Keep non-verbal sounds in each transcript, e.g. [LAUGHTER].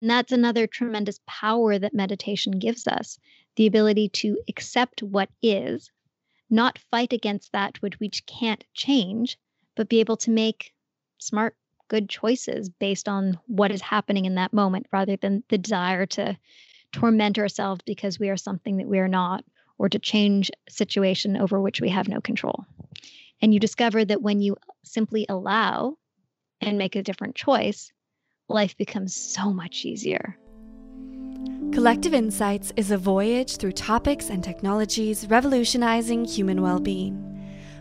And that's another tremendous power that meditation gives us the ability to accept what is, not fight against that which we can't change, but be able to make smart, good choices based on what is happening in that moment rather than the desire to torment ourselves because we are something that we are not or to change a situation over which we have no control. And you discover that when you simply allow and make a different choice, life becomes so much easier. Collective Insights is a voyage through topics and technologies revolutionizing human well being.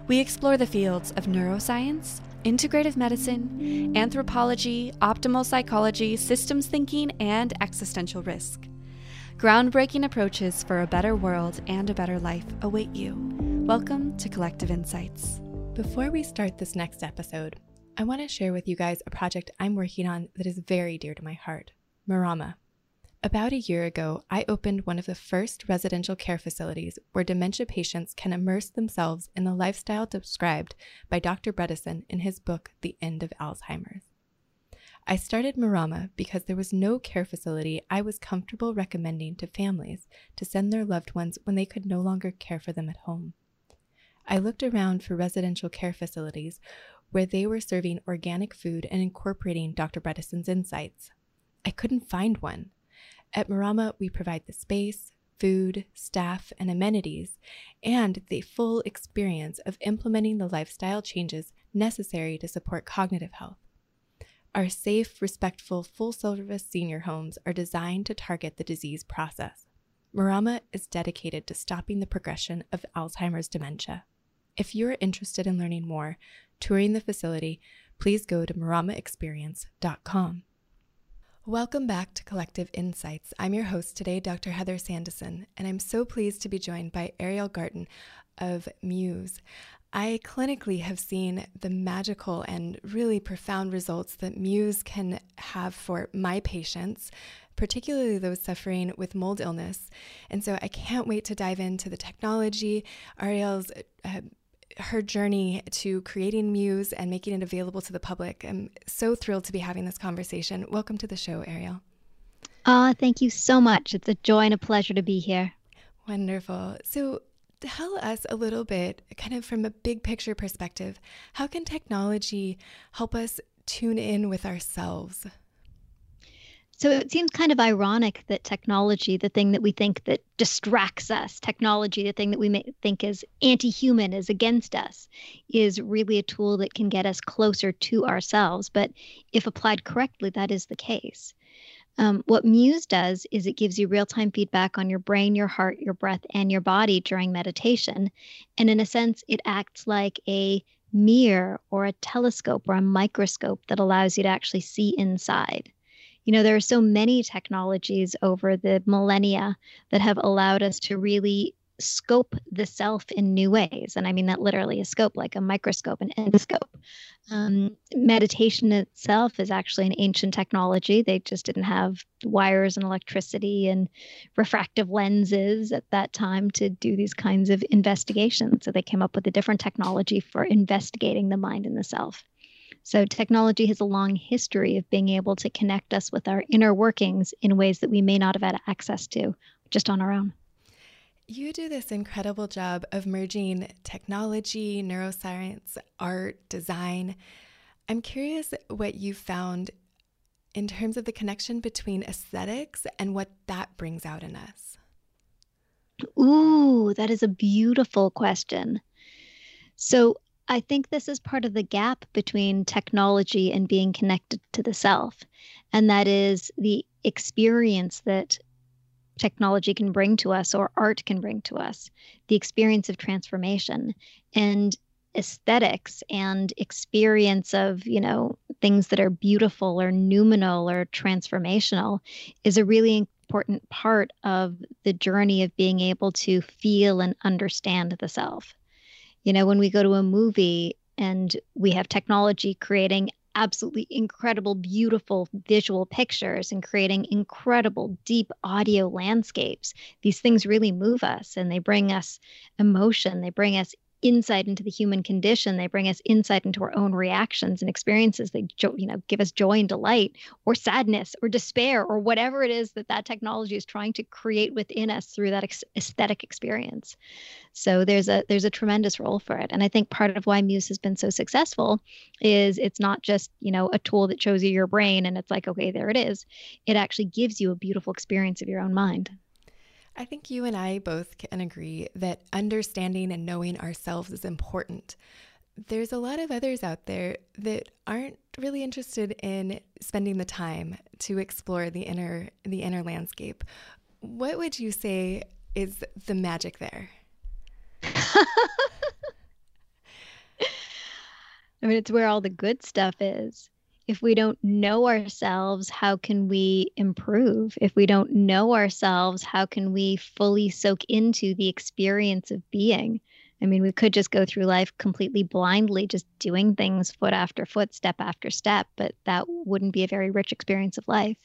We explore the fields of neuroscience, integrative medicine, anthropology, optimal psychology, systems thinking, and existential risk. Groundbreaking approaches for a better world and a better life await you. Welcome to Collective Insights. Before we start this next episode, I want to share with you guys a project I'm working on that is very dear to my heart Marama. About a year ago, I opened one of the first residential care facilities where dementia patients can immerse themselves in the lifestyle described by Dr. Bredesen in his book, The End of Alzheimer's. I started Marama because there was no care facility I was comfortable recommending to families to send their loved ones when they could no longer care for them at home. I looked around for residential care facilities where they were serving organic food and incorporating Dr. Bredesen's insights. I couldn't find one. At Marama, we provide the space, food, staff, and amenities, and the full experience of implementing the lifestyle changes necessary to support cognitive health. Our safe, respectful, full service senior homes are designed to target the disease process. Marama is dedicated to stopping the progression of Alzheimer's dementia. If you're interested in learning more, touring the facility, please go to maramaexperience.com. Welcome back to Collective Insights. I'm your host today, Dr. Heather Sandison, and I'm so pleased to be joined by Ariel Garten of Muse. I clinically have seen the magical and really profound results that Muse can have for my patients, particularly those suffering with mold illness. And so I can't wait to dive into the technology, Ariel's uh, her journey to creating Muse and making it available to the public. I'm so thrilled to be having this conversation. Welcome to the show, Ariel. Ah, thank you so much. It's a joy and a pleasure to be here. Wonderful. So, tell us a little bit, kind of from a big picture perspective, how can technology help us tune in with ourselves? So it seems kind of ironic that technology, the thing that we think that distracts us, technology, the thing that we may think is anti-human, is against us, is really a tool that can get us closer to ourselves. But if applied correctly, that is the case. Um, what Muse does is it gives you real time feedback on your brain, your heart, your breath, and your body during meditation. And in a sense, it acts like a mirror or a telescope or a microscope that allows you to actually see inside you know, there are so many technologies over the millennia that have allowed us to really scope the self in new ways. And I mean that literally a scope, like a microscope, an endoscope. Um, meditation itself is actually an ancient technology. They just didn't have wires and electricity and refractive lenses at that time to do these kinds of investigations. So they came up with a different technology for investigating the mind and the self. So, technology has a long history of being able to connect us with our inner workings in ways that we may not have had access to just on our own. You do this incredible job of merging technology, neuroscience, art, design. I'm curious what you found in terms of the connection between aesthetics and what that brings out in us. Ooh, that is a beautiful question. So, I think this is part of the gap between technology and being connected to the self. And that is the experience that technology can bring to us or art can bring to us, the experience of transformation and aesthetics and experience of, you know, things that are beautiful or noumenal or transformational is a really important part of the journey of being able to feel and understand the self. You know, when we go to a movie and we have technology creating absolutely incredible, beautiful visual pictures and creating incredible, deep audio landscapes, these things really move us and they bring us emotion. They bring us insight into the human condition. They bring us insight into our own reactions and experiences. They, you know, give us joy and delight, or sadness, or despair, or whatever it is that that technology is trying to create within us through that ex- aesthetic experience. So there's a there's a tremendous role for it, and I think part of why Muse has been so successful is it's not just you know a tool that shows you your brain and it's like okay there it is. It actually gives you a beautiful experience of your own mind. I think you and I both can agree that understanding and knowing ourselves is important. There's a lot of others out there that aren't really interested in spending the time to explore the inner the inner landscape. What would you say is the magic there? [LAUGHS] I mean, it's where all the good stuff is if we don't know ourselves, how can we improve? If we don't know ourselves, how can we fully soak into the experience of being? I mean, we could just go through life completely blindly, just doing things foot after foot, step after step, but that wouldn't be a very rich experience of life.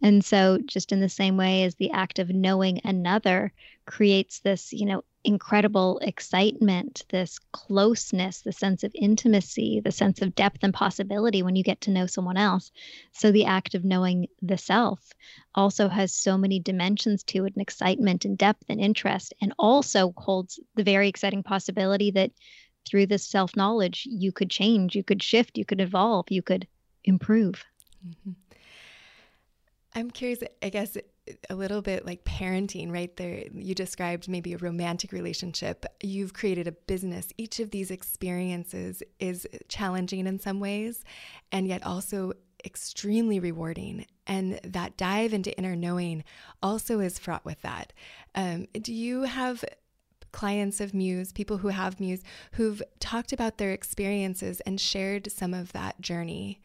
And so, just in the same way as the act of knowing another creates this, you know, incredible excitement, this closeness, the sense of intimacy, the sense of depth and possibility when you get to know someone else. So, the act of knowing the self also has so many dimensions to it and excitement and depth and interest, and also holds the very exciting possibility that through this self knowledge, you could change, you could shift, you could evolve, you could improve. Mm-hmm. I'm curious, I guess, a little bit like parenting, right? There, you described maybe a romantic relationship. You've created a business. Each of these experiences is challenging in some ways, and yet also extremely rewarding. And that dive into inner knowing also is fraught with that. Um, do you have clients of Muse, people who have Muse, who've talked about their experiences and shared some of that journey?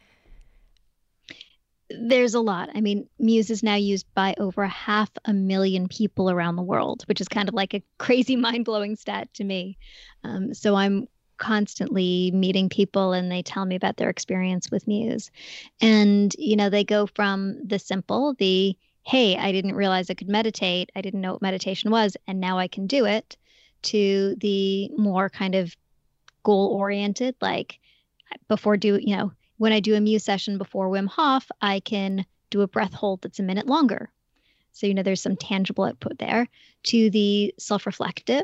There's a lot. I mean, Muse is now used by over half a million people around the world, which is kind of like a [LAUGHS] crazy, mind blowing stat to me. Um, so I'm constantly meeting people and they tell me about their experience with Muse. And, you know, they go from the simple, the, hey, I didn't realize I could meditate, I didn't know what meditation was, and now I can do it, to the more kind of goal oriented, like before do, you know, when I do a Muse session before Wim Hof, I can do a breath hold that's a minute longer. So, you know, there's some tangible output there. To the self reflective,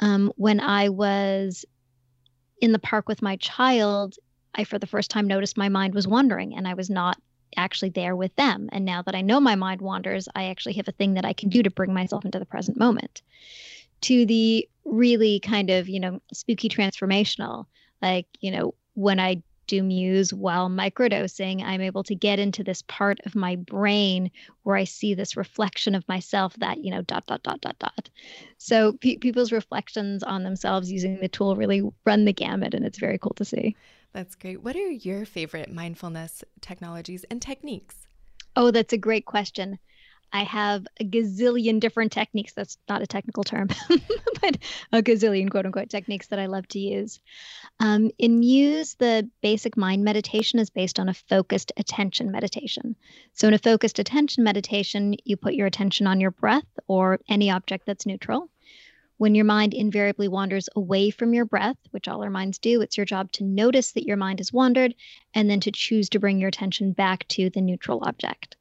um, when I was in the park with my child, I for the first time noticed my mind was wandering and I was not actually there with them. And now that I know my mind wanders, I actually have a thing that I can do to bring myself into the present moment. To the really kind of, you know, spooky transformational, like, you know, when I do Muse while microdosing, I'm able to get into this part of my brain where I see this reflection of myself that, you know, dot, dot, dot, dot, dot. So pe- people's reflections on themselves using the tool really run the gamut, and it's very cool to see. That's great. What are your favorite mindfulness technologies and techniques? Oh, that's a great question. I have a gazillion different techniques. That's not a technical term, [LAUGHS] but a gazillion quote unquote techniques that I love to use. Um, in Muse, the basic mind meditation is based on a focused attention meditation. So, in a focused attention meditation, you put your attention on your breath or any object that's neutral. When your mind invariably wanders away from your breath, which all our minds do, it's your job to notice that your mind has wandered and then to choose to bring your attention back to the neutral object.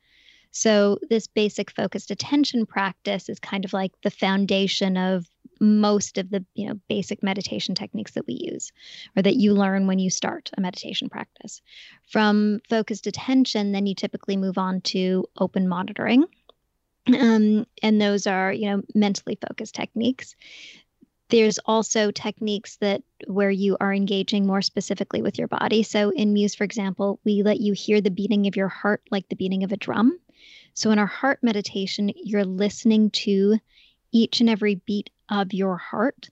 So, this basic focused attention practice is kind of like the foundation of most of the you know basic meditation techniques that we use or that you learn when you start a meditation practice. From focused attention then you typically move on to open monitoring. Um, and those are you know mentally focused techniques. There's also techniques that where you are engaging more specifically with your body. So in muse for example we let you hear the beating of your heart like the beating of a drum so, in our heart meditation, you're listening to each and every beat of your heart.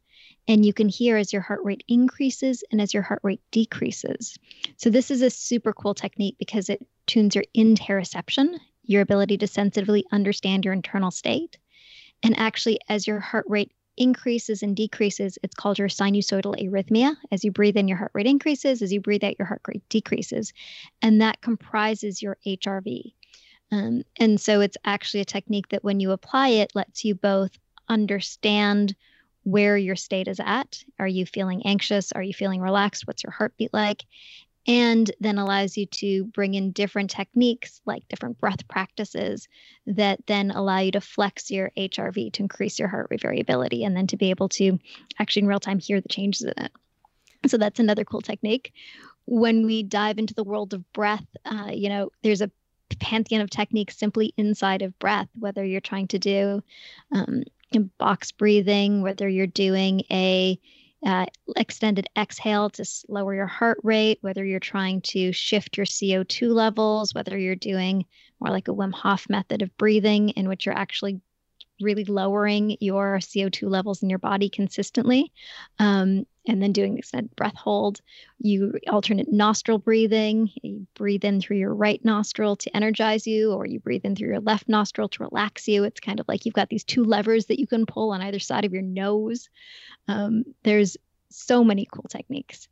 And you can hear as your heart rate increases and as your heart rate decreases. So, this is a super cool technique because it tunes your interoception, your ability to sensitively understand your internal state. And actually, as your heart rate increases and decreases, it's called your sinusoidal arrhythmia. As you breathe in, your heart rate increases. As you breathe out, your heart rate decreases. And that comprises your HRV. Um, and so it's actually a technique that when you apply it, lets you both understand where your state is at. Are you feeling anxious? Are you feeling relaxed? What's your heartbeat like? And then allows you to bring in different techniques like different breath practices that then allow you to flex your HRV to increase your heart rate variability and then to be able to actually in real time hear the changes in it. So that's another cool technique. When we dive into the world of breath, uh, you know, there's a pantheon of techniques simply inside of breath, whether you're trying to do um, box breathing, whether you're doing a uh, extended exhale to lower your heart rate, whether you're trying to shift your CO2 levels, whether you're doing more like a Wim Hof method of breathing, in which you're actually really lowering your CO2 levels in your body consistently. Um, and then doing the extended breath hold. You alternate nostril breathing. You breathe in through your right nostril to energize you, or you breathe in through your left nostril to relax you. It's kind of like you've got these two levers that you can pull on either side of your nose. Um, there's so many cool techniques.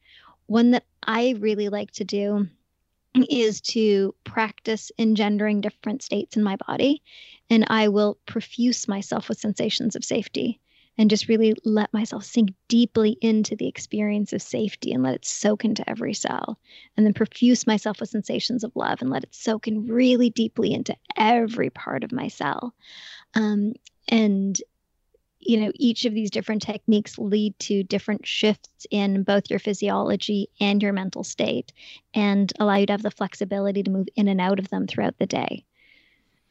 One that I really like to do is to practice engendering different states in my body. And I will profuse myself with sensations of safety and just really let myself sink deeply into the experience of safety and let it soak into every cell. And then profuse myself with sensations of love and let it soak in really deeply into every part of my cell. Um, and you know each of these different techniques lead to different shifts in both your physiology and your mental state and allow you to have the flexibility to move in and out of them throughout the day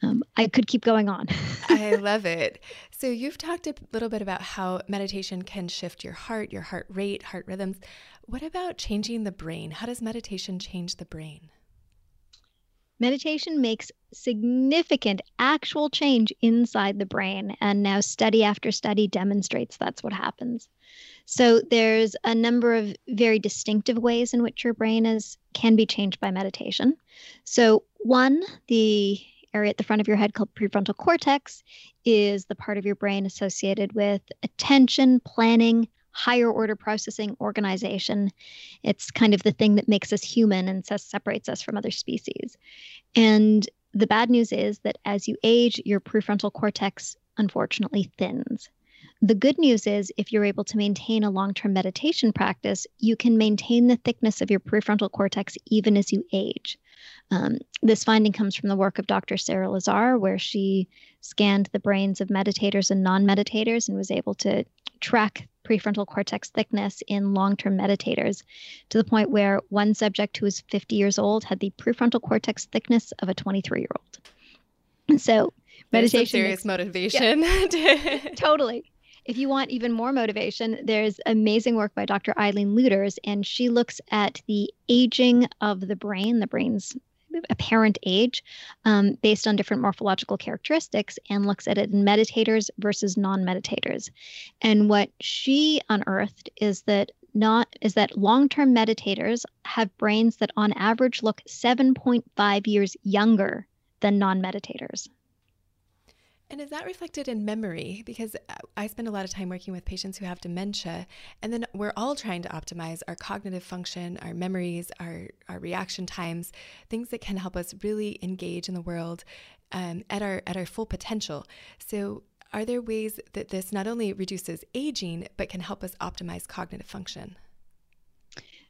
um, I could keep going on. [LAUGHS] I love it. So, you've talked a little bit about how meditation can shift your heart, your heart rate, heart rhythms. What about changing the brain? How does meditation change the brain? Meditation makes significant actual change inside the brain. And now, study after study demonstrates that's what happens. So, there's a number of very distinctive ways in which your brain is can be changed by meditation. So, one, the area at the front of your head called prefrontal cortex is the part of your brain associated with attention, planning, higher order processing, organization. It's kind of the thing that makes us human and separates us from other species. And the bad news is that as you age, your prefrontal cortex unfortunately thins. The good news is, if you're able to maintain a long term meditation practice, you can maintain the thickness of your prefrontal cortex even as you age. Um, this finding comes from the work of Dr. Sarah Lazar, where she scanned the brains of meditators and non meditators and was able to track prefrontal cortex thickness in long term meditators to the point where one subject who was 50 years old had the prefrontal cortex thickness of a 23 year old. So, meditation. serious makes, motivation. Yeah, [LAUGHS] totally. If you want even more motivation, there's amazing work by Dr. Eileen Lueders, and she looks at the aging of the brain, the brain's apparent age, um, based on different morphological characteristics, and looks at it in meditators versus non-meditators. And what she unearthed is that not is that long-term meditators have brains that on average look 7.5 years younger than non-meditators. And is that reflected in memory? Because uh, I spend a lot of time working with patients who have dementia, and then we're all trying to optimize our cognitive function, our memories, our, our reaction times, things that can help us really engage in the world um, at our at our full potential. So, are there ways that this not only reduces aging but can help us optimize cognitive function?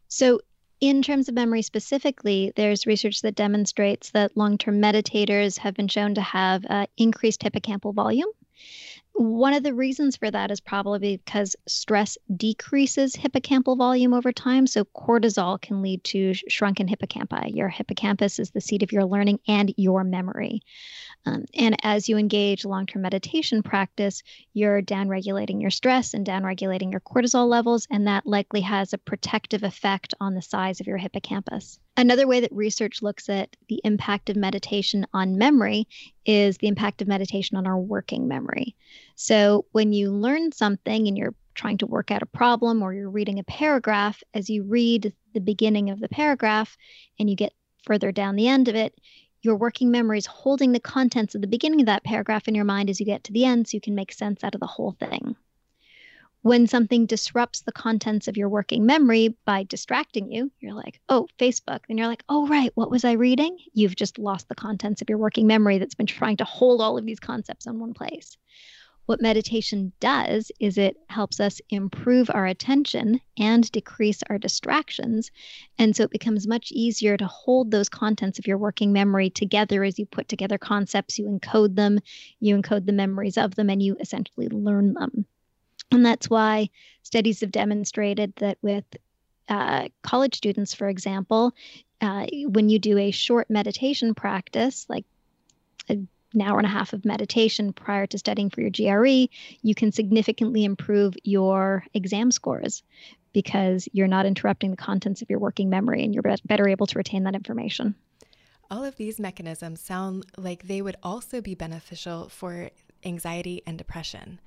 So, in terms of memory specifically, there's research that demonstrates that long term meditators have been shown to have uh, increased hippocampal volume. One of the reasons for that is probably because stress decreases hippocampal volume over time. So, cortisol can lead to shrunken hippocampi. Your hippocampus is the seat of your learning and your memory. Um, and as you engage long term meditation practice, you're downregulating your stress and downregulating your cortisol levels, and that likely has a protective effect on the size of your hippocampus. Another way that research looks at the impact of meditation on memory is the impact of meditation on our working memory. So, when you learn something and you're trying to work out a problem or you're reading a paragraph, as you read the beginning of the paragraph and you get further down the end of it, your working memory is holding the contents of the beginning of that paragraph in your mind as you get to the end so you can make sense out of the whole thing. When something disrupts the contents of your working memory by distracting you, you're like, oh, Facebook. And you're like, oh, right, what was I reading? You've just lost the contents of your working memory that's been trying to hold all of these concepts in one place. What meditation does is it helps us improve our attention and decrease our distractions. And so it becomes much easier to hold those contents of your working memory together as you put together concepts, you encode them, you encode the memories of them, and you essentially learn them. And that's why studies have demonstrated that with uh, college students, for example, uh, when you do a short meditation practice, like an hour and a half of meditation prior to studying for your GRE, you can significantly improve your exam scores because you're not interrupting the contents of your working memory and you're better able to retain that information. All of these mechanisms sound like they would also be beneficial for anxiety and depression.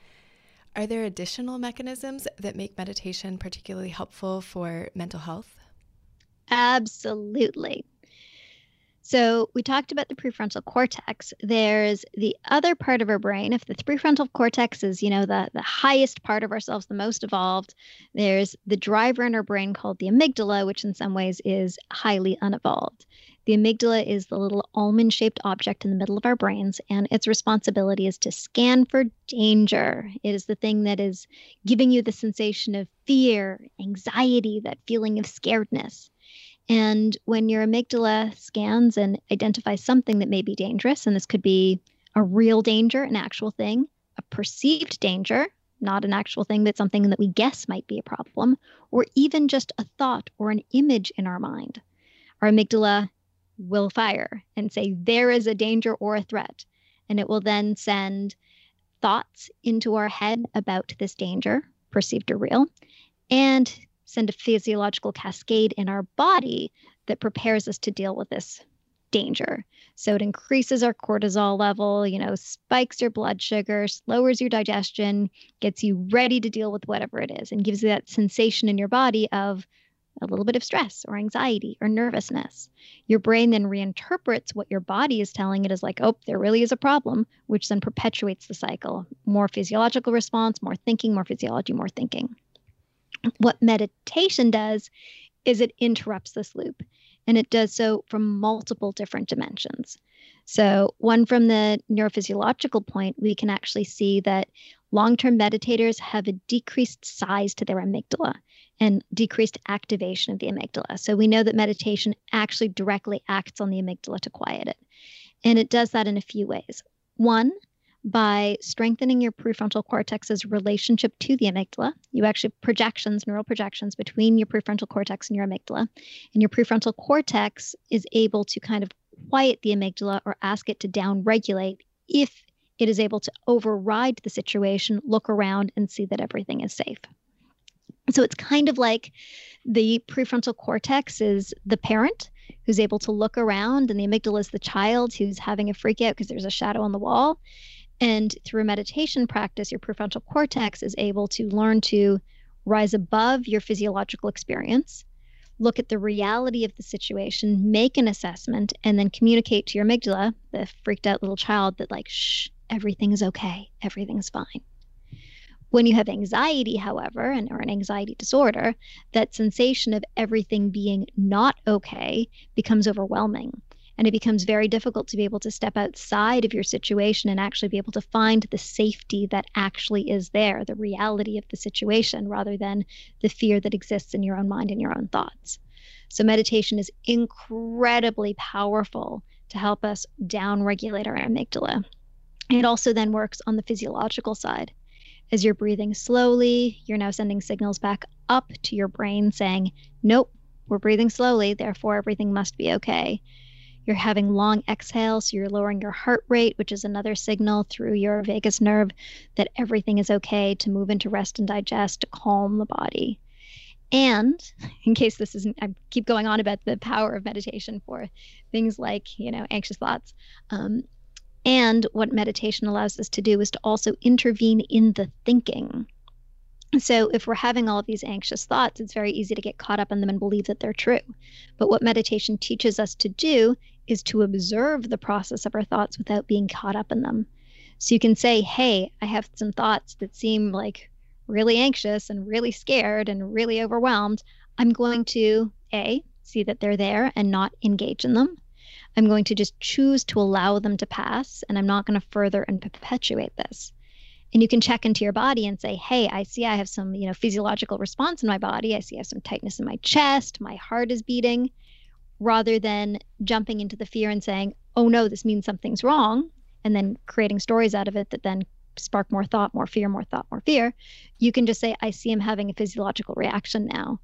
Are there additional mechanisms that make meditation particularly helpful for mental health? Absolutely. So, we talked about the prefrontal cortex. There's the other part of our brain. If the prefrontal cortex is, you know, the, the highest part of ourselves, the most evolved, there's the driver in our brain called the amygdala, which in some ways is highly unevolved. The amygdala is the little almond shaped object in the middle of our brains, and its responsibility is to scan for danger. It is the thing that is giving you the sensation of fear, anxiety, that feeling of scaredness. And when your amygdala scans and identifies something that may be dangerous, and this could be a real danger, an actual thing, a perceived danger, not an actual thing, but something that we guess might be a problem, or even just a thought or an image in our mind. Our amygdala will fire and say, there is a danger or a threat. And it will then send thoughts into our head about this danger, perceived or real, and send a physiological cascade in our body that prepares us to deal with this danger. So it increases our cortisol level, you know, spikes your blood sugar, lowers your digestion, gets you ready to deal with whatever it is, and gives you that sensation in your body of a little bit of stress or anxiety or nervousness. Your brain then reinterprets what your body is telling it as like, oh, there really is a problem, which then perpetuates the cycle. More physiological response, more thinking, more physiology, more thinking. What meditation does is it interrupts this loop and it does so from multiple different dimensions. So, one from the neurophysiological point, we can actually see that long term meditators have a decreased size to their amygdala and decreased activation of the amygdala. So, we know that meditation actually directly acts on the amygdala to quiet it. And it does that in a few ways. One, by strengthening your prefrontal cortex's relationship to the amygdala. You actually projections, neural projections between your prefrontal cortex and your amygdala. And your prefrontal cortex is able to kind of quiet the amygdala or ask it to downregulate if it is able to override the situation, look around, and see that everything is safe. So it's kind of like the prefrontal cortex is the parent who's able to look around, and the amygdala is the child who's having a freak out because there's a shadow on the wall. And through meditation practice, your prefrontal cortex is able to learn to rise above your physiological experience, look at the reality of the situation, make an assessment, and then communicate to your amygdala, the freaked out little child, that, like, shh, everything is okay, everything's fine. When you have anxiety, however, and or an anxiety disorder, that sensation of everything being not okay becomes overwhelming. And it becomes very difficult to be able to step outside of your situation and actually be able to find the safety that actually is there, the reality of the situation, rather than the fear that exists in your own mind and your own thoughts. So, meditation is incredibly powerful to help us down regulate our amygdala. It also then works on the physiological side. As you're breathing slowly, you're now sending signals back up to your brain saying, Nope, we're breathing slowly, therefore everything must be okay. You're having long exhales, so you're lowering your heart rate, which is another signal through your vagus nerve that everything is okay to move into rest and digest to calm the body. And [LAUGHS] in case this isn't, I keep going on about the power of meditation for things like, you know, anxious thoughts. Um, and what meditation allows us to do is to also intervene in the thinking. So, if we're having all these anxious thoughts, it's very easy to get caught up in them and believe that they're true. But what meditation teaches us to do is to observe the process of our thoughts without being caught up in them. So you can say, hey, I have some thoughts that seem like really anxious and really scared and really overwhelmed. I'm going to A, see that they're there and not engage in them. I'm going to just choose to allow them to pass and I'm not going to further and perpetuate this. and you can check into your body and say hey i see i have some you know physiological response in my body. I see i have some tightness in my chest. My heart is beating. Rather than jumping into the fear and saying oh no this means something's wrong and then creating stories out of it that then spark more thought more fear more thought more fear you can just say i see him having a physiological reaction now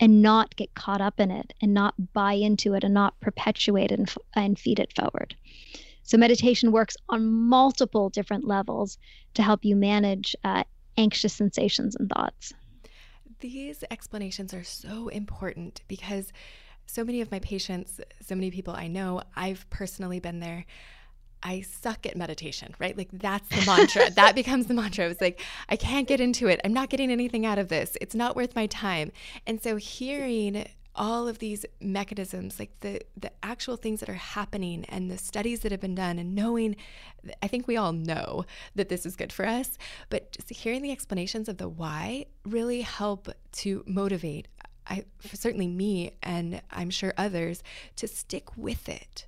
and not get caught up in it and not buy into it and not perpetuate and, and feed it forward so, meditation works on multiple different levels to help you manage uh, anxious sensations and thoughts. These explanations are so important because so many of my patients, so many people I know, I've personally been there. I suck at meditation, right? Like that's the mantra. [LAUGHS] that becomes the mantra. It's like, I can't get into it. I'm not getting anything out of this. It's not worth my time. And so hearing all of these mechanisms like the the actual things that are happening and the studies that have been done and knowing I think we all know that this is good for us but just hearing the explanations of the why really help to motivate I certainly me and I'm sure others to stick with it.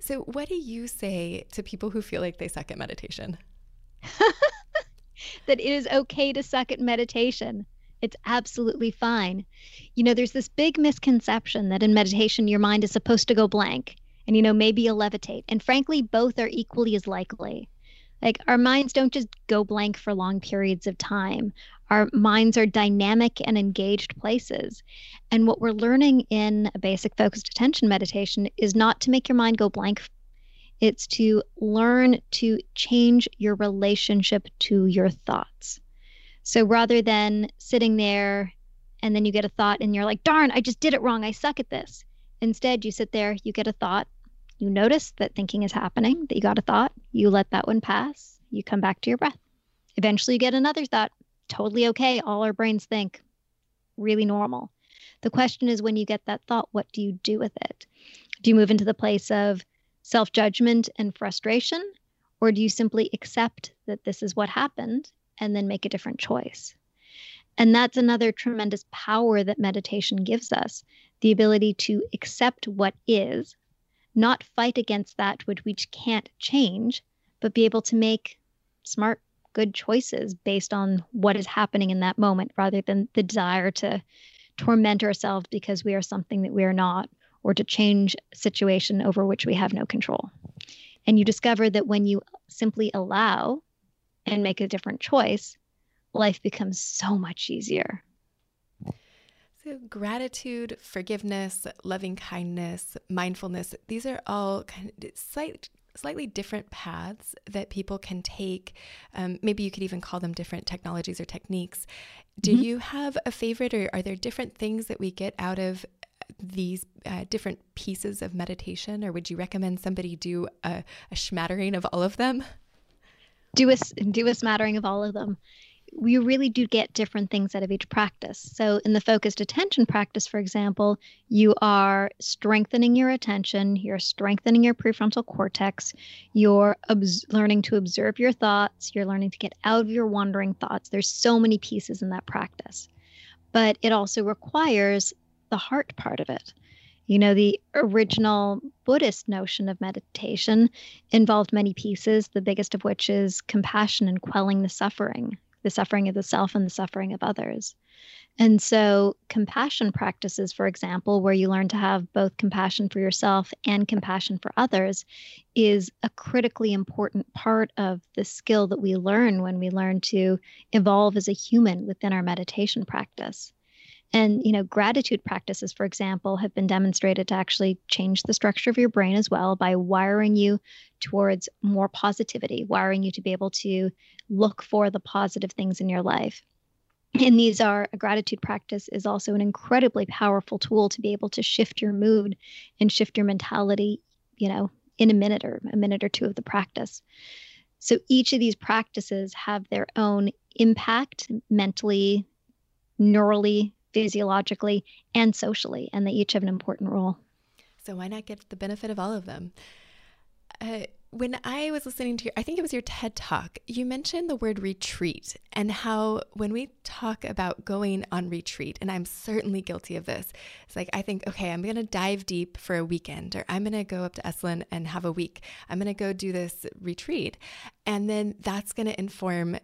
So what do you say to people who feel like they suck at meditation? [LAUGHS] that it is okay to suck at meditation. It's absolutely fine. You know, there's this big misconception that in meditation, your mind is supposed to go blank and, you know, maybe you'll levitate. And frankly, both are equally as likely. Like our minds don't just go blank for long periods of time. Our minds are dynamic and engaged places. And what we're learning in a basic focused attention meditation is not to make your mind go blank. It's to learn to change your relationship to your thoughts. So rather than sitting there and then you get a thought and you're like, darn, I just did it wrong. I suck at this. Instead, you sit there, you get a thought, you notice that thinking is happening, that you got a thought, you let that one pass, you come back to your breath. Eventually, you get another thought. Totally okay. All our brains think really normal. The question is when you get that thought, what do you do with it? Do you move into the place of self judgment and frustration? Or do you simply accept that this is what happened and then make a different choice. And that's another tremendous power that meditation gives us the ability to accept what is, not fight against that which we can't change, but be able to make smart, good choices based on what is happening in that moment rather than the desire to torment ourselves because we are something that we are not or to change a situation over which we have no control. And you discover that when you simply allow and make a different choice, life becomes so much easier. So, gratitude, forgiveness, loving kindness, mindfulness, these are all kind of slight, slightly different paths that people can take. Um, maybe you could even call them different technologies or techniques. Do mm-hmm. you have a favorite, or are there different things that we get out of these uh, different pieces of meditation, or would you recommend somebody do a, a smattering of all of them? do a do a smattering of all of them you really do get different things out of each practice. So, in the focused attention practice, for example, you are strengthening your attention, you're strengthening your prefrontal cortex, you're obs- learning to observe your thoughts, you're learning to get out of your wandering thoughts. There's so many pieces in that practice. But it also requires the heart part of it. You know, the original Buddhist notion of meditation involved many pieces, the biggest of which is compassion and quelling the suffering, the suffering of the self and the suffering of others. And so, compassion practices, for example, where you learn to have both compassion for yourself and compassion for others, is a critically important part of the skill that we learn when we learn to evolve as a human within our meditation practice. And, you know, gratitude practices, for example, have been demonstrated to actually change the structure of your brain as well by wiring you towards more positivity, wiring you to be able to look for the positive things in your life. And these are a gratitude practice is also an incredibly powerful tool to be able to shift your mood and shift your mentality, you know, in a minute or a minute or two of the practice. So each of these practices have their own impact mentally, neurally, physiologically, and socially, and they each have an important role. So why not get the benefit of all of them? Uh, when I was listening to your, I think it was your TED talk, you mentioned the word retreat and how when we talk about going on retreat, and I'm certainly guilty of this, it's like I think, okay, I'm going to dive deep for a weekend, or I'm going to go up to Esalen and have a week. I'm going to go do this retreat. And then that's going to inform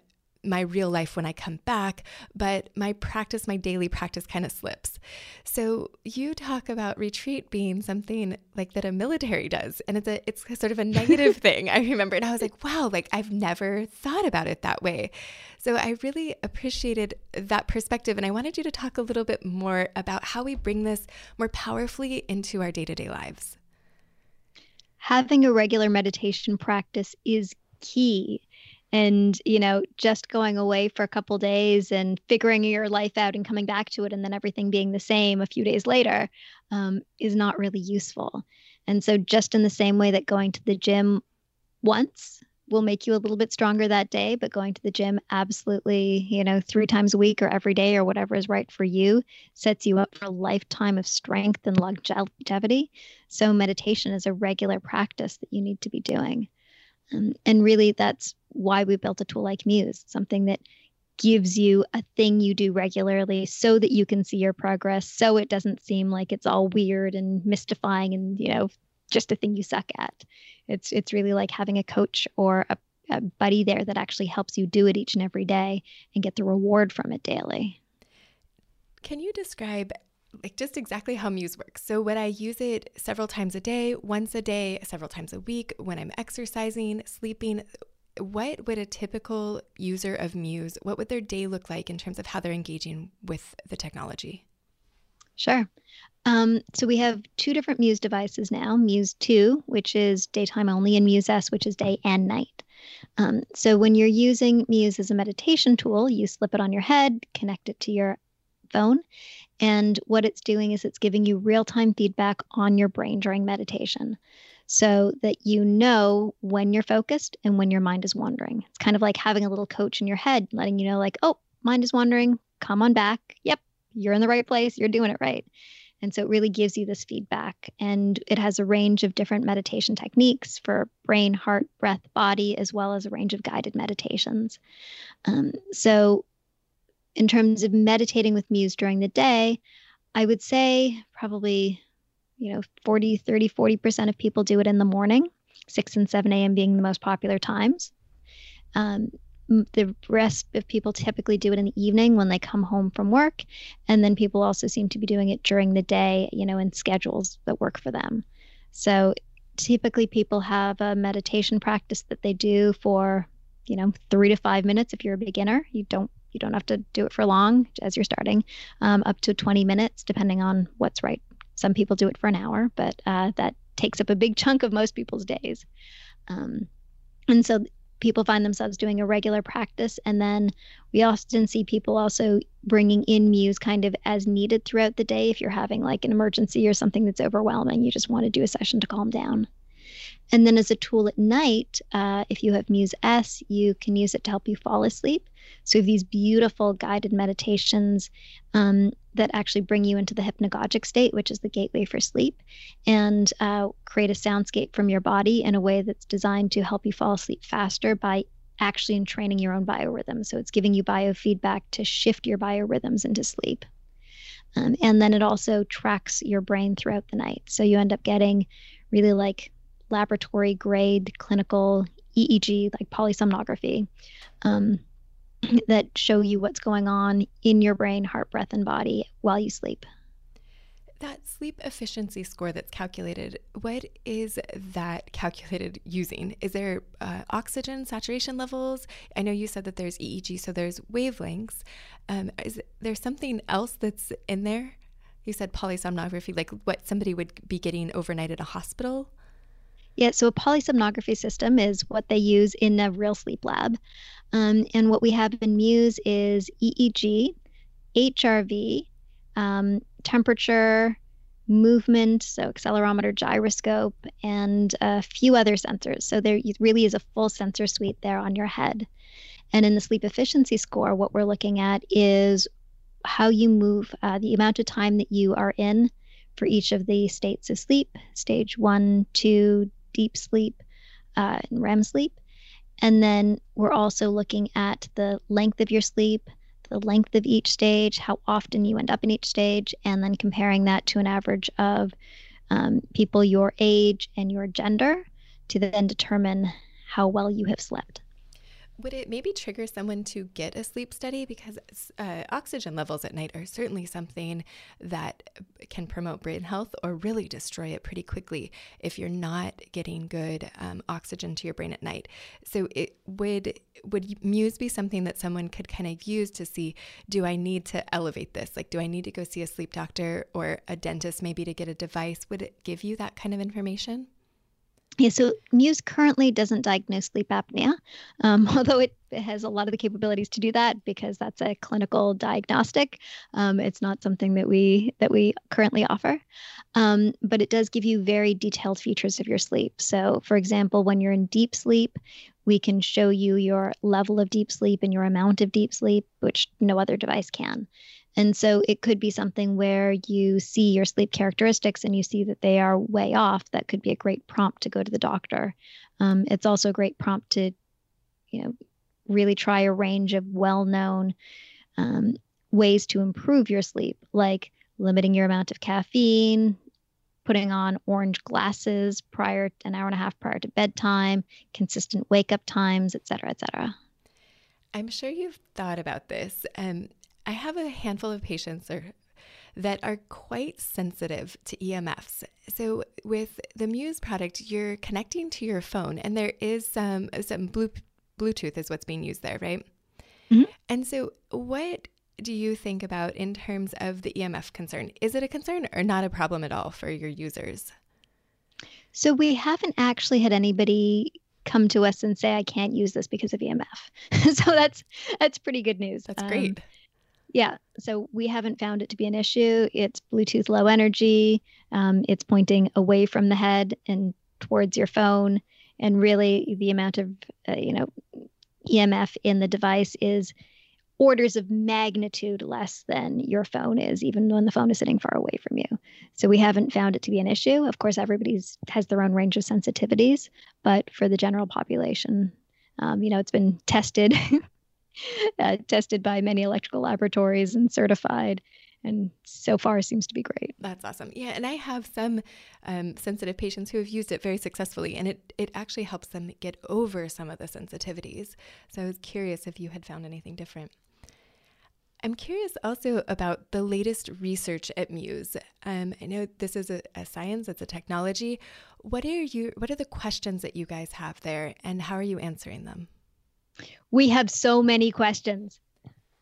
my real life when I come back, but my practice, my daily practice kind of slips. So you talk about retreat being something like that a military does, and it's a it's sort of a [LAUGHS] negative thing. I remember, and I was like, wow, like I've never thought about it that way. So I really appreciated that perspective, and I wanted you to talk a little bit more about how we bring this more powerfully into our day to day lives. Having a regular meditation practice is key and you know just going away for a couple days and figuring your life out and coming back to it and then everything being the same a few days later um, is not really useful. And so just in the same way that going to the gym once will make you a little bit stronger that day but going to the gym absolutely you know three times a week or every day or whatever is right for you sets you up for a lifetime of strength and longevity. So meditation is a regular practice that you need to be doing um, and really, that's why we built a tool like Muse, something that gives you a thing you do regularly so that you can see your progress, so it doesn't seem like it's all weird and mystifying and, you know, just a thing you suck at. It's it's really like having a coach or a, a buddy there that actually helps you do it each and every day and get the reward from it daily. Can you describe like just exactly how Muse works. So when I use it several times a day, once a day, several times a week, when I'm exercising, sleeping, what would a typical user of Muse, what would their day look like in terms of how they're engaging with the technology? Sure. Um, so we have two different Muse devices now Muse 2, which is daytime only, and Muse S, which is day and night. Um, so when you're using Muse as a meditation tool, you slip it on your head, connect it to your phone, and what it's doing is it's giving you real time feedback on your brain during meditation so that you know when you're focused and when your mind is wandering. It's kind of like having a little coach in your head, letting you know, like, oh, mind is wandering, come on back. Yep, you're in the right place, you're doing it right. And so it really gives you this feedback. And it has a range of different meditation techniques for brain, heart, breath, body, as well as a range of guided meditations. Um, so in terms of meditating with muse during the day, I would say probably, you know, 40, 30, 40% of people do it in the morning, 6 and 7 a.m. being the most popular times. Um, the rest of people typically do it in the evening when they come home from work. And then people also seem to be doing it during the day, you know, in schedules that work for them. So typically people have a meditation practice that they do for, you know, three to five minutes if you're a beginner. You don't you don't have to do it for long as you're starting, um, up to 20 minutes, depending on what's right. Some people do it for an hour, but uh, that takes up a big chunk of most people's days. Um, and so people find themselves doing a regular practice. And then we often see people also bringing in Muse kind of as needed throughout the day. If you're having like an emergency or something that's overwhelming, you just want to do a session to calm down. And then as a tool at night, uh, if you have Muse S, you can use it to help you fall asleep. So these beautiful guided meditations um, that actually bring you into the hypnagogic state, which is the gateway for sleep, and uh, create a soundscape from your body in a way that's designed to help you fall asleep faster by actually entraining your own biorhythms. So it's giving you biofeedback to shift your biorhythms into sleep. Um, and then it also tracks your brain throughout the night. So you end up getting really like laboratory grade clinical EEG, like polysomnography, um, [CLEARS THROAT] that show you what's going on in your brain, heart, breath, and body while you sleep. That sleep efficiency score that's calculated, what is that calculated [LAUGHS] using? Is there uh, oxygen saturation levels? I know you said that there's EEG, so there's wavelengths. Um, is there something else that's in there? You said polysomnography, like what somebody would be getting overnight at a hospital? Yeah, so a polysomnography system is what they use in a real sleep lab. Um, and what we have in Muse is EEG, HRV, um, temperature, movement, so accelerometer, gyroscope, and a few other sensors. So there really is a full sensor suite there on your head. And in the sleep efficiency score, what we're looking at is how you move, uh, the amount of time that you are in for each of the states of sleep stage one, two, deep sleep, uh, and REM sleep. And then we're also looking at the length of your sleep, the length of each stage, how often you end up in each stage, and then comparing that to an average of um, people your age and your gender to then determine how well you have slept. Would it maybe trigger someone to get a sleep study? Because uh, oxygen levels at night are certainly something that can promote brain health or really destroy it pretty quickly if you're not getting good um, oxygen to your brain at night. So it would would Muse be something that someone could kind of use to see do I need to elevate this? Like do I need to go see a sleep doctor or a dentist maybe to get a device? Would it give you that kind of information? Yeah, so Muse currently doesn't diagnose sleep apnea, um, [LAUGHS] although it has a lot of the capabilities to do that because that's a clinical diagnostic. Um, it's not something that we that we currently offer, um, but it does give you very detailed features of your sleep. So, for example, when you're in deep sleep, we can show you your level of deep sleep and your amount of deep sleep, which no other device can. And so it could be something where you see your sleep characteristics and you see that they are way off. That could be a great prompt to go to the doctor. Um, it's also a great prompt to, you know, really try a range of well-known um, ways to improve your sleep, like limiting your amount of caffeine, putting on orange glasses prior an hour and a half prior to bedtime, consistent wake up times, et cetera, et cetera. I'm sure you've thought about this. Um, I have a handful of patients or that are quite sensitive to EMFs. So with the Muse product, you're connecting to your phone, and there is some some Bluetooth is what's being used there, right? Mm-hmm. And so, what do you think about in terms of the EMF concern? Is it a concern or not a problem at all for your users? So we haven't actually had anybody come to us and say I can't use this because of EMF. [LAUGHS] so that's that's pretty good news. That's great. Yeah, so we haven't found it to be an issue. It's Bluetooth low energy. Um, it's pointing away from the head and towards your phone, and really the amount of uh, you know EMF in the device is orders of magnitude less than your phone is, even when the phone is sitting far away from you. So we haven't found it to be an issue. Of course, everybody's has their own range of sensitivities, but for the general population, um, you know, it's been tested [LAUGHS] [LAUGHS] uh, tested by many electrical laboratories and certified and so far seems to be great. That's awesome. Yeah, and I have some um, sensitive patients who have used it very successfully, and it it actually helps them get over some of the sensitivities. So I was curious if you had found anything different. I'm curious also about the latest research at Muse. Um, I know this is a, a science; it's a technology. What are you? What are the questions that you guys have there, and how are you answering them? We have so many questions.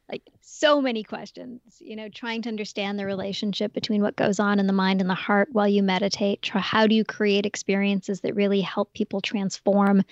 Like so many questions you know trying to understand the relationship between what goes on in the mind and the heart while you meditate. How do you create experiences that really help people transform?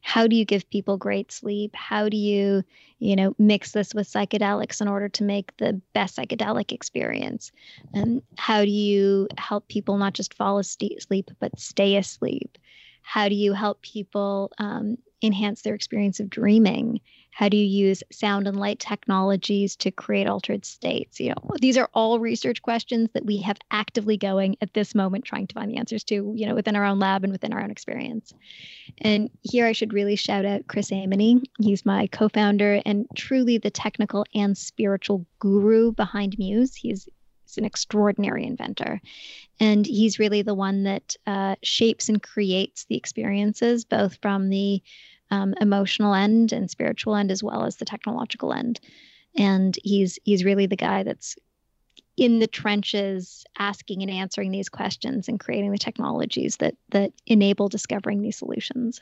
How do you give people great sleep? How do you you know mix this with psychedelics in order to make the best psychedelic experience? And how do you help people not just fall asleep but stay asleep? How do you help people um, enhance their experience of dreaming? How do you use sound and light technologies to create altered states? You know, these are all research questions that we have actively going at this moment, trying to find the answers to, you know, within our own lab and within our own experience. And here I should really shout out Chris Aimone. He's my co-founder and truly the technical and spiritual guru behind Muse. He's an extraordinary inventor. And he's really the one that uh, shapes and creates the experiences, both from the um, emotional end and spiritual end, as well as the technological end. And he's he's really the guy that's in the trenches asking and answering these questions and creating the technologies that that enable discovering these solutions.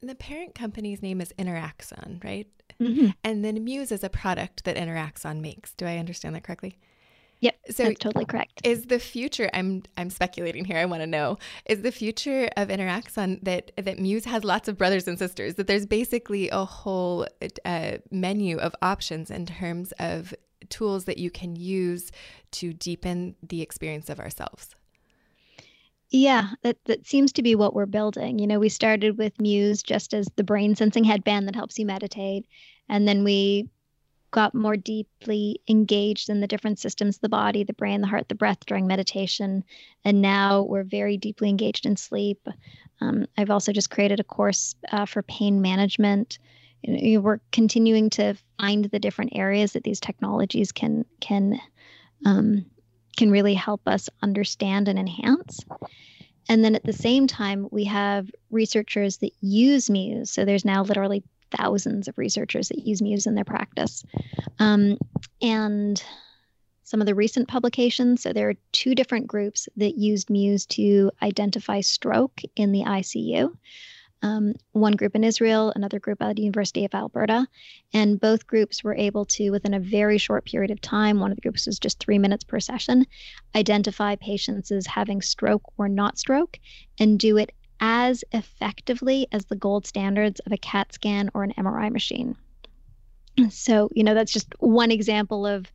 The parent company's name is Interaxon, right? Mm-hmm. And then Muse is a product that Interaxon makes. Do I understand that correctly? Yep. So that's totally correct. Is the future I'm I'm speculating here, I want to know, is the future of Interaxon that that Muse has lots of brothers and sisters, that there's basically a whole uh, menu of options in terms of tools that you can use to deepen the experience of ourselves. Yeah, that, that seems to be what we're building. You know, we started with Muse just as the brain sensing headband that helps you meditate. And then we got more deeply engaged in the different systems the body the brain the heart the breath during meditation. And now we're very deeply engaged in sleep. Um, i've also just created a course uh, for pain management. You know, we're continuing to find the different areas that these technologies can can um, can really help us understand and enhance. And then at the same time we have researchers that use muse. So there's now literally thousands of researchers that use Muse in their practice. Um, and some of the recent publications. So there are two different groups that used Muse to identify stroke in the ICU. Um, one group in Israel, another group at the University of Alberta. And both groups were able to, within a very short period of time, one of the groups was just three minutes per session, identify patients as having stroke or not stroke and do it as effectively as the gold standards of a CAT scan or an MRI machine. So, you know, that's just one example of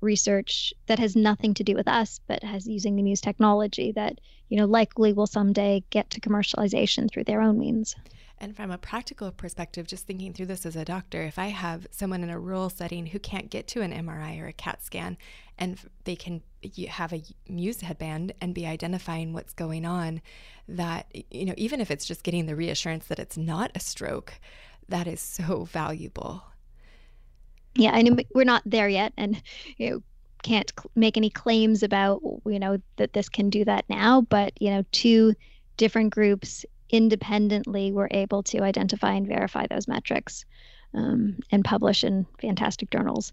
research that has nothing to do with us, but has using the Muse technology that, you know, likely will someday get to commercialization through their own means. And from a practical perspective, just thinking through this as a doctor, if I have someone in a rural setting who can't get to an MRI or a CAT scan, and they can have a Muse headband and be identifying what's going on, that, you know, even if it's just getting the reassurance that it's not a stroke, that is so valuable yeah, know we're not there yet, and you know can't make any claims about you know that this can do that now. But you know, two different groups independently were able to identify and verify those metrics um, and publish in fantastic journals.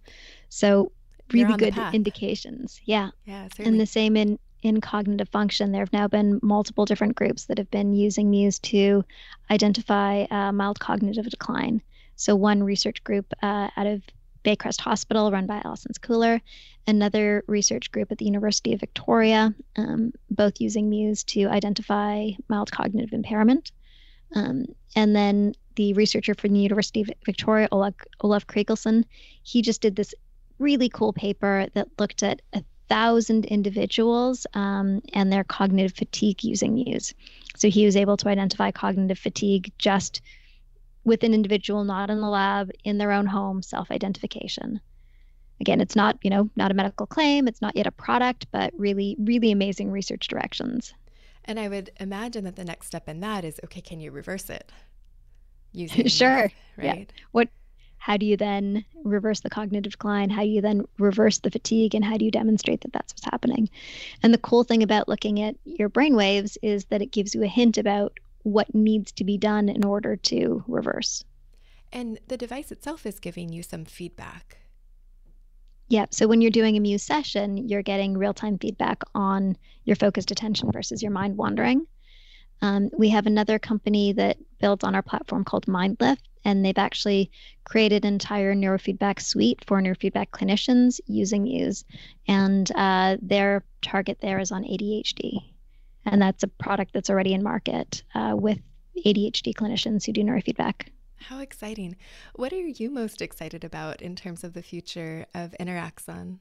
So really good indications. Yeah. Yeah. Certainly. And the same in in cognitive function. There have now been multiple different groups that have been using Muse to identify uh, mild cognitive decline. So one research group uh, out of Baycrest Hospital, run by Allison Sekuler, another research group at the University of Victoria, um, both using Muse to identify mild cognitive impairment. Um, and then the researcher from the University of Victoria, Olav, Olav Krigolson, he just did this really cool paper that looked at a thousand individuals um, and their cognitive fatigue using Muse. So he was able to identify cognitive fatigue just with an individual not in the lab in their own home self-identification. Again it's not you know not a medical claim it's not yet a product but really really amazing research directions. And i would imagine that the next step in that is okay can you reverse it? [LAUGHS] Using sure. right yeah. what how do you then reverse the cognitive decline how do you then reverse the fatigue and how do you demonstrate that that's what's happening and the cool thing about looking at your brain waves is that it gives you a hint about what needs to be done in order to reverse. And the device itself is giving you some feedback. Yeah. So when you're doing a Muse session, you're getting real time feedback on your focused attention versus your mind wandering. Um, we have another company that builds on our platform called Myndlift, and they've actually created an entire neurofeedback suite for neurofeedback clinicians using Muse. And uh, their target there is on ADHD and that's a product that's already in market uh, with ADHD clinicians who do neurofeedback. How exciting! What are you most excited about in terms of the future of Interaxon?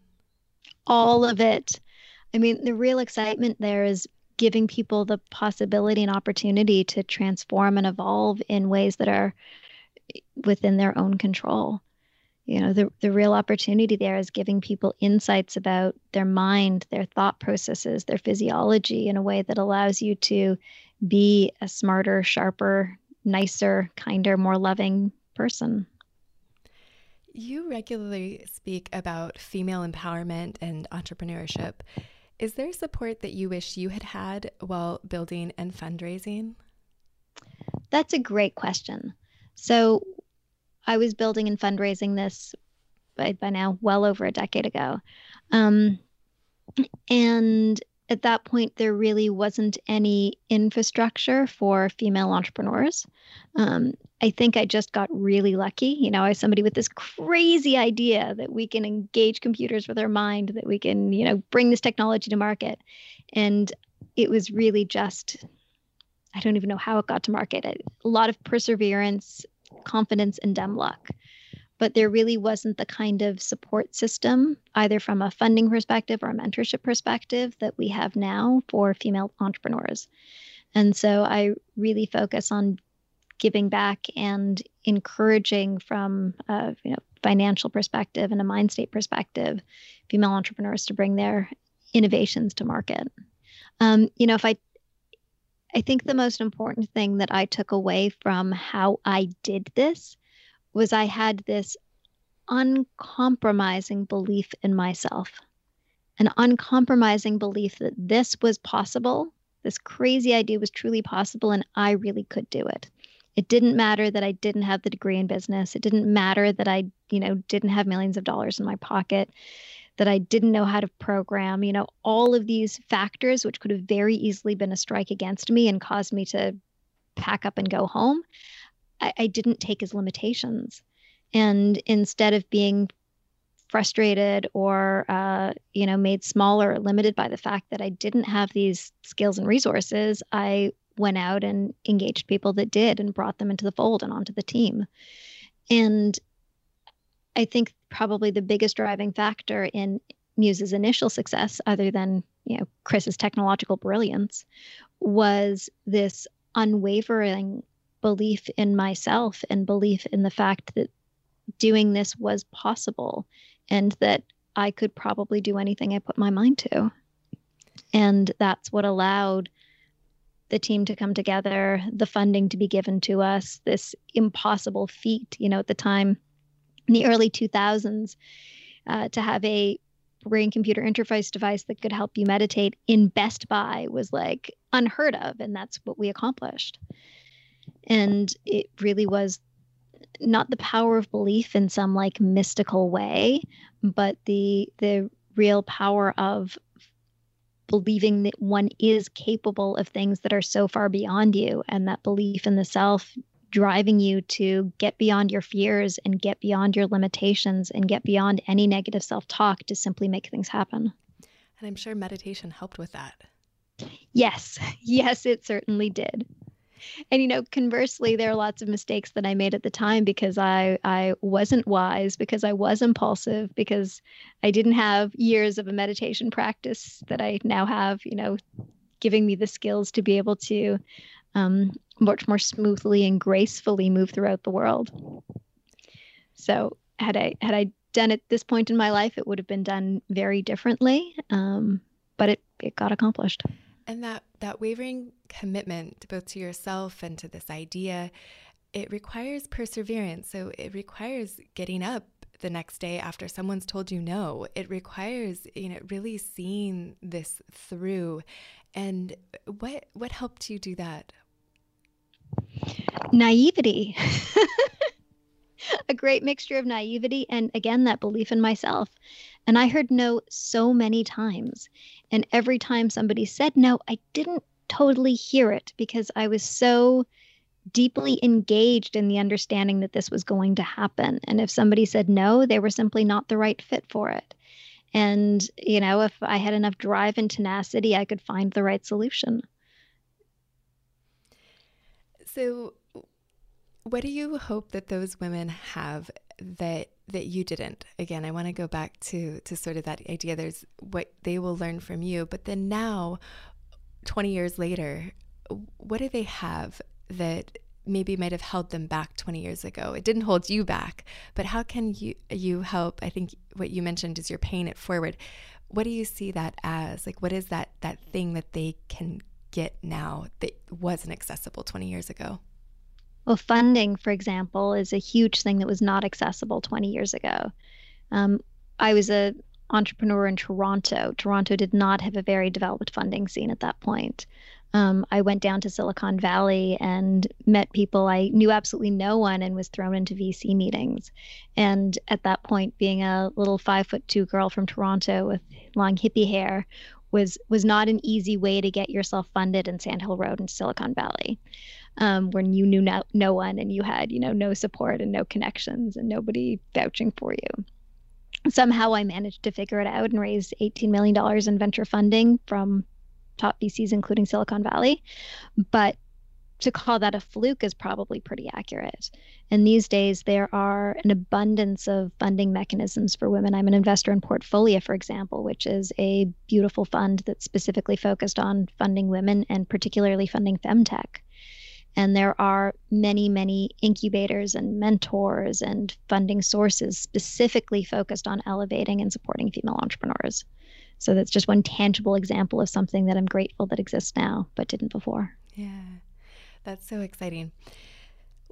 All of it. I mean, the real excitement there is giving people the possibility and opportunity to transform and evolve in ways that are within their own control. You know the, the real opportunity there is giving people insights about their mind their thought processes their physiology in a way that allows you to be a smarter sharper nicer kinder more loving person. You regularly speak about female empowerment and entrepreneurship is there support that you wish you had had while building and fundraising that's a great question so I was building and fundraising this by, by now well over a decade ago. Um, and at that point, there really wasn't any infrastructure for female entrepreneurs. Um, I think I just got really lucky. You know, I was somebody with this crazy idea that we can engage computers with our mind, that we can, you know, bring this technology to market. And it was really just, I don't even know how it got to market. A lot of perseverance, confidence and dumb luck. But there really wasn't the kind of support system, either from a funding perspective or a mentorship perspective, that we have now for female entrepreneurs. And so I really focus on giving back and encouraging from a you know, financial perspective and a mind state perspective female entrepreneurs to bring their innovations to market. Um, you know, if I I think the most important thing that I took away from how I did this was I had this uncompromising belief in myself, an uncompromising belief that this was possible, this crazy idea was truly possible, and I really could do it. It didn't matter that I didn't have the degree in business. It didn't matter that I, you know, didn't have millions of dollars in my pocket, that I didn't know how to program, you know, all of these factors, which could have very easily been a strike against me and caused me to pack up and go home. I, I didn't take his limitations. And instead of being frustrated or uh, you know made smaller or limited by the fact that i didn't have these skills and resources i went out and engaged people that did and brought them into the fold and onto the team and i think probably the biggest driving factor in muse's initial success other than you know chris's technological brilliance was this unwavering belief in myself and belief in the fact that doing this was possible and that I could probably do anything I put my mind to. And that's what allowed the team to come together, the funding to be given to us, this impossible feat, you know, at the time, in the early 2000s, uh, to have a brain computer interface device that could help you meditate in Best Buy was like unheard of. And that's what we accomplished. And it really was not the power of belief in some like mystical way, but the the real power of believing that one is capable of things that are so far beyond you and that belief in the self driving you to get beyond your fears and get beyond your limitations and get beyond any negative self-talk to simply make things happen. And I'm sure meditation helped with that. Yes. [LAUGHS] Yes, it certainly did and you know conversely there are lots of mistakes that i made at the time because i i wasn't wise because i was impulsive because i didn't have years of a meditation practice that i now have you know giving me the skills to be able to um, much more smoothly and gracefully move throughout the world. So had i had i done it this point in my life it would have been done very differently um, but it it got accomplished and that that wavering commitment both to yourself and to this idea, it requires perseverance. So it requires getting up the next day after someone's told you no. It requires, you know, really seeing this through. And what what helped you do that? Naivety. [LAUGHS] [LAUGHS] a great mixture of naivety and again that belief in myself. And I heard no so many times. And every time somebody said no, I didn't totally hear it because I was so deeply engaged in the understanding that this was going to happen. And if somebody said no, they were simply not the right fit for it. And, you know, if I had enough drive and tenacity, I could find the right solution. So, what do you hope that those women have that that you didn't? Again i want to go back to to sort of that idea there's what they will learn from you but then now 20 years later what do they have that maybe might have held them back 20 years ago? It didn't hold you back but how can you you help? I think what you mentioned is you're paying it forward. What do you see that as? Like what is that that thing that they can get now that wasn't accessible 20 years ago well, funding, for example, is a huge thing that was not accessible 20 years ago. Um, I was a entrepreneur in Toronto. Toronto did not have a very developed funding scene at that point. Um, I went down to Silicon Valley and met people. I knew absolutely no one and was thrown into VC meetings. And at that point, being a little five foot two girl from Toronto with long hippie hair was was not an easy way to get yourself funded in Sand Hill Road in Silicon Valley um, when you knew no, no one and you had, you know, no support and no connections and nobody vouching for you. Somehow I managed to figure it out and raise $18 million in venture funding from top VCs, including Silicon Valley. But to call that a fluke is probably pretty accurate. And these days, there are an abundance of funding mechanisms for women. I'm an investor in Portfolia, for example, which is a beautiful fund that's specifically focused on funding women and particularly funding femtech. And there are many, many incubators and mentors and funding sources specifically focused on elevating and supporting female entrepreneurs. So that's just one tangible example of something that I'm grateful that exists now, but didn't before. Yeah, that's so exciting.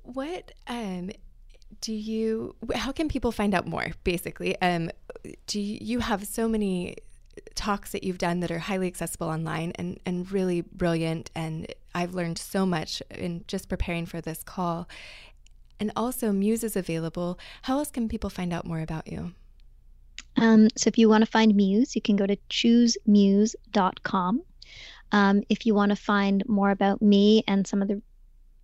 What um, do you? How can people find out more? Basically, um, do you, you have so many talks that you've done that are highly accessible online and, and really brilliant. And I've learned so much in just preparing for this call. And also, Muse is available. How else can people find out more about you? Um, so, if you want to find Muse, you can go to choosemuse.com. Um, if you want to find more about me and some of the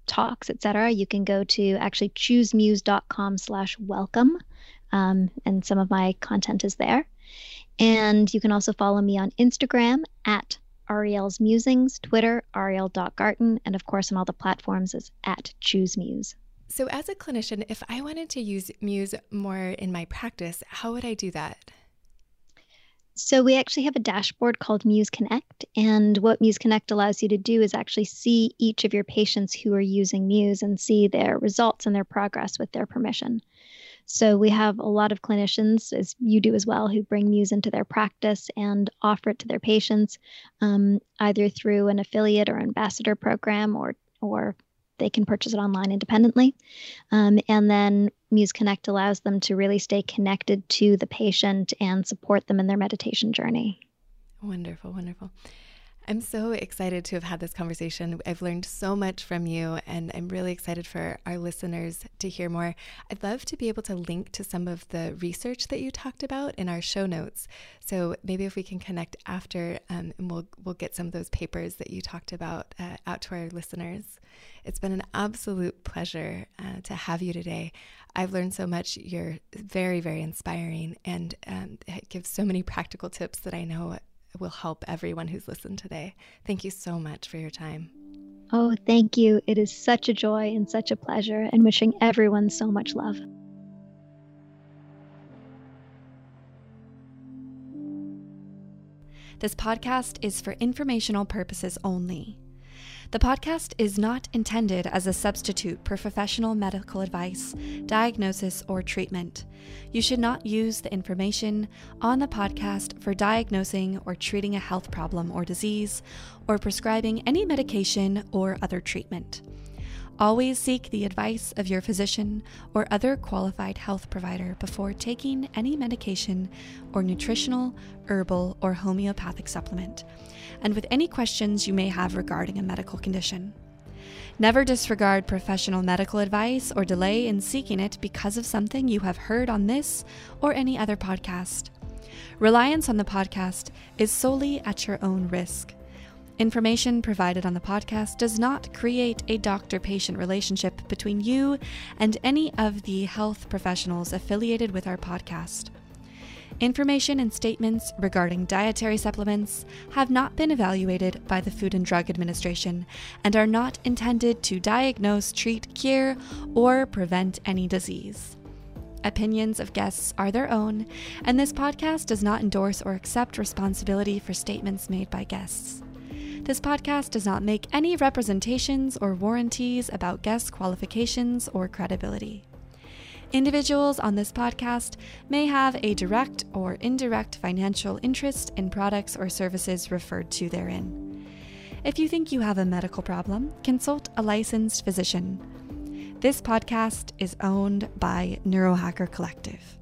talks, etc., you can go to actually choosemuse.com slash welcome. Um, and some of my content is there. And you can also follow me on Instagram at Ariel's Musings, Twitter, ariel.garten, and of course on all the platforms is at Choose Muse. So, as a clinician, if I wanted to use Muse more in my practice, how would I do that? So we actually have a dashboard called Muse Connect. And what Muse Connect allows you to do is actually see each of your patients who are using Muse and see their results and their progress with their permission. So we have a lot of clinicians, as you do as well, who bring Muse into their practice and offer it to their patients, um, either through an affiliate or ambassador program or or they can purchase it online independently. Um, and then Muse Connect allows them to really stay connected to the patient and support them in their meditation journey. Wonderful, wonderful. I'm so excited to have had this conversation. I've learned so much from you, and I'm really excited for our listeners to hear more. I'd love to be able to link to some of the research that you talked about in our show notes. So maybe if we can connect after, um, and we'll we'll get some of those papers that you talked about uh, out to our listeners. It's been an absolute pleasure uh, to have you today. I've learned so much. You're very, very inspiring, and um, it gives so many practical tips that I know will help everyone who's listened today. Thank you so much for your time. Oh, thank you. It is such a joy and such a pleasure, and wishing everyone so much love. This podcast is for informational purposes only. The podcast is not intended as a substitute for professional medical advice, diagnosis, or treatment. You should not use the information on the podcast for diagnosing or treating a health problem or disease, or prescribing any medication or other treatment. Always seek the advice of your physician or other qualified health provider before taking any medication or nutritional, herbal, or homeopathic supplement, and with any questions you may have regarding a medical condition. Never disregard professional medical advice or delay in seeking it because of something you have heard on this or any other podcast. Reliance on the podcast is solely at your own risk. Information provided on the podcast does not create a doctor patient relationship between you and any of the health professionals affiliated with our podcast. Information and statements regarding dietary supplements have not been evaluated by the Food and Drug Administration and are not intended to diagnose, treat, cure, or prevent any disease. Opinions of guests are their own, and this podcast does not endorse or accept responsibility for statements made by guests. This podcast does not make any representations or warranties about guest qualifications or credibility. Individuals on this podcast may have a direct or indirect financial interest in products or services referred to therein. If you think you have a medical problem, consult a licensed physician. This podcast is owned by Neurohacker Collective.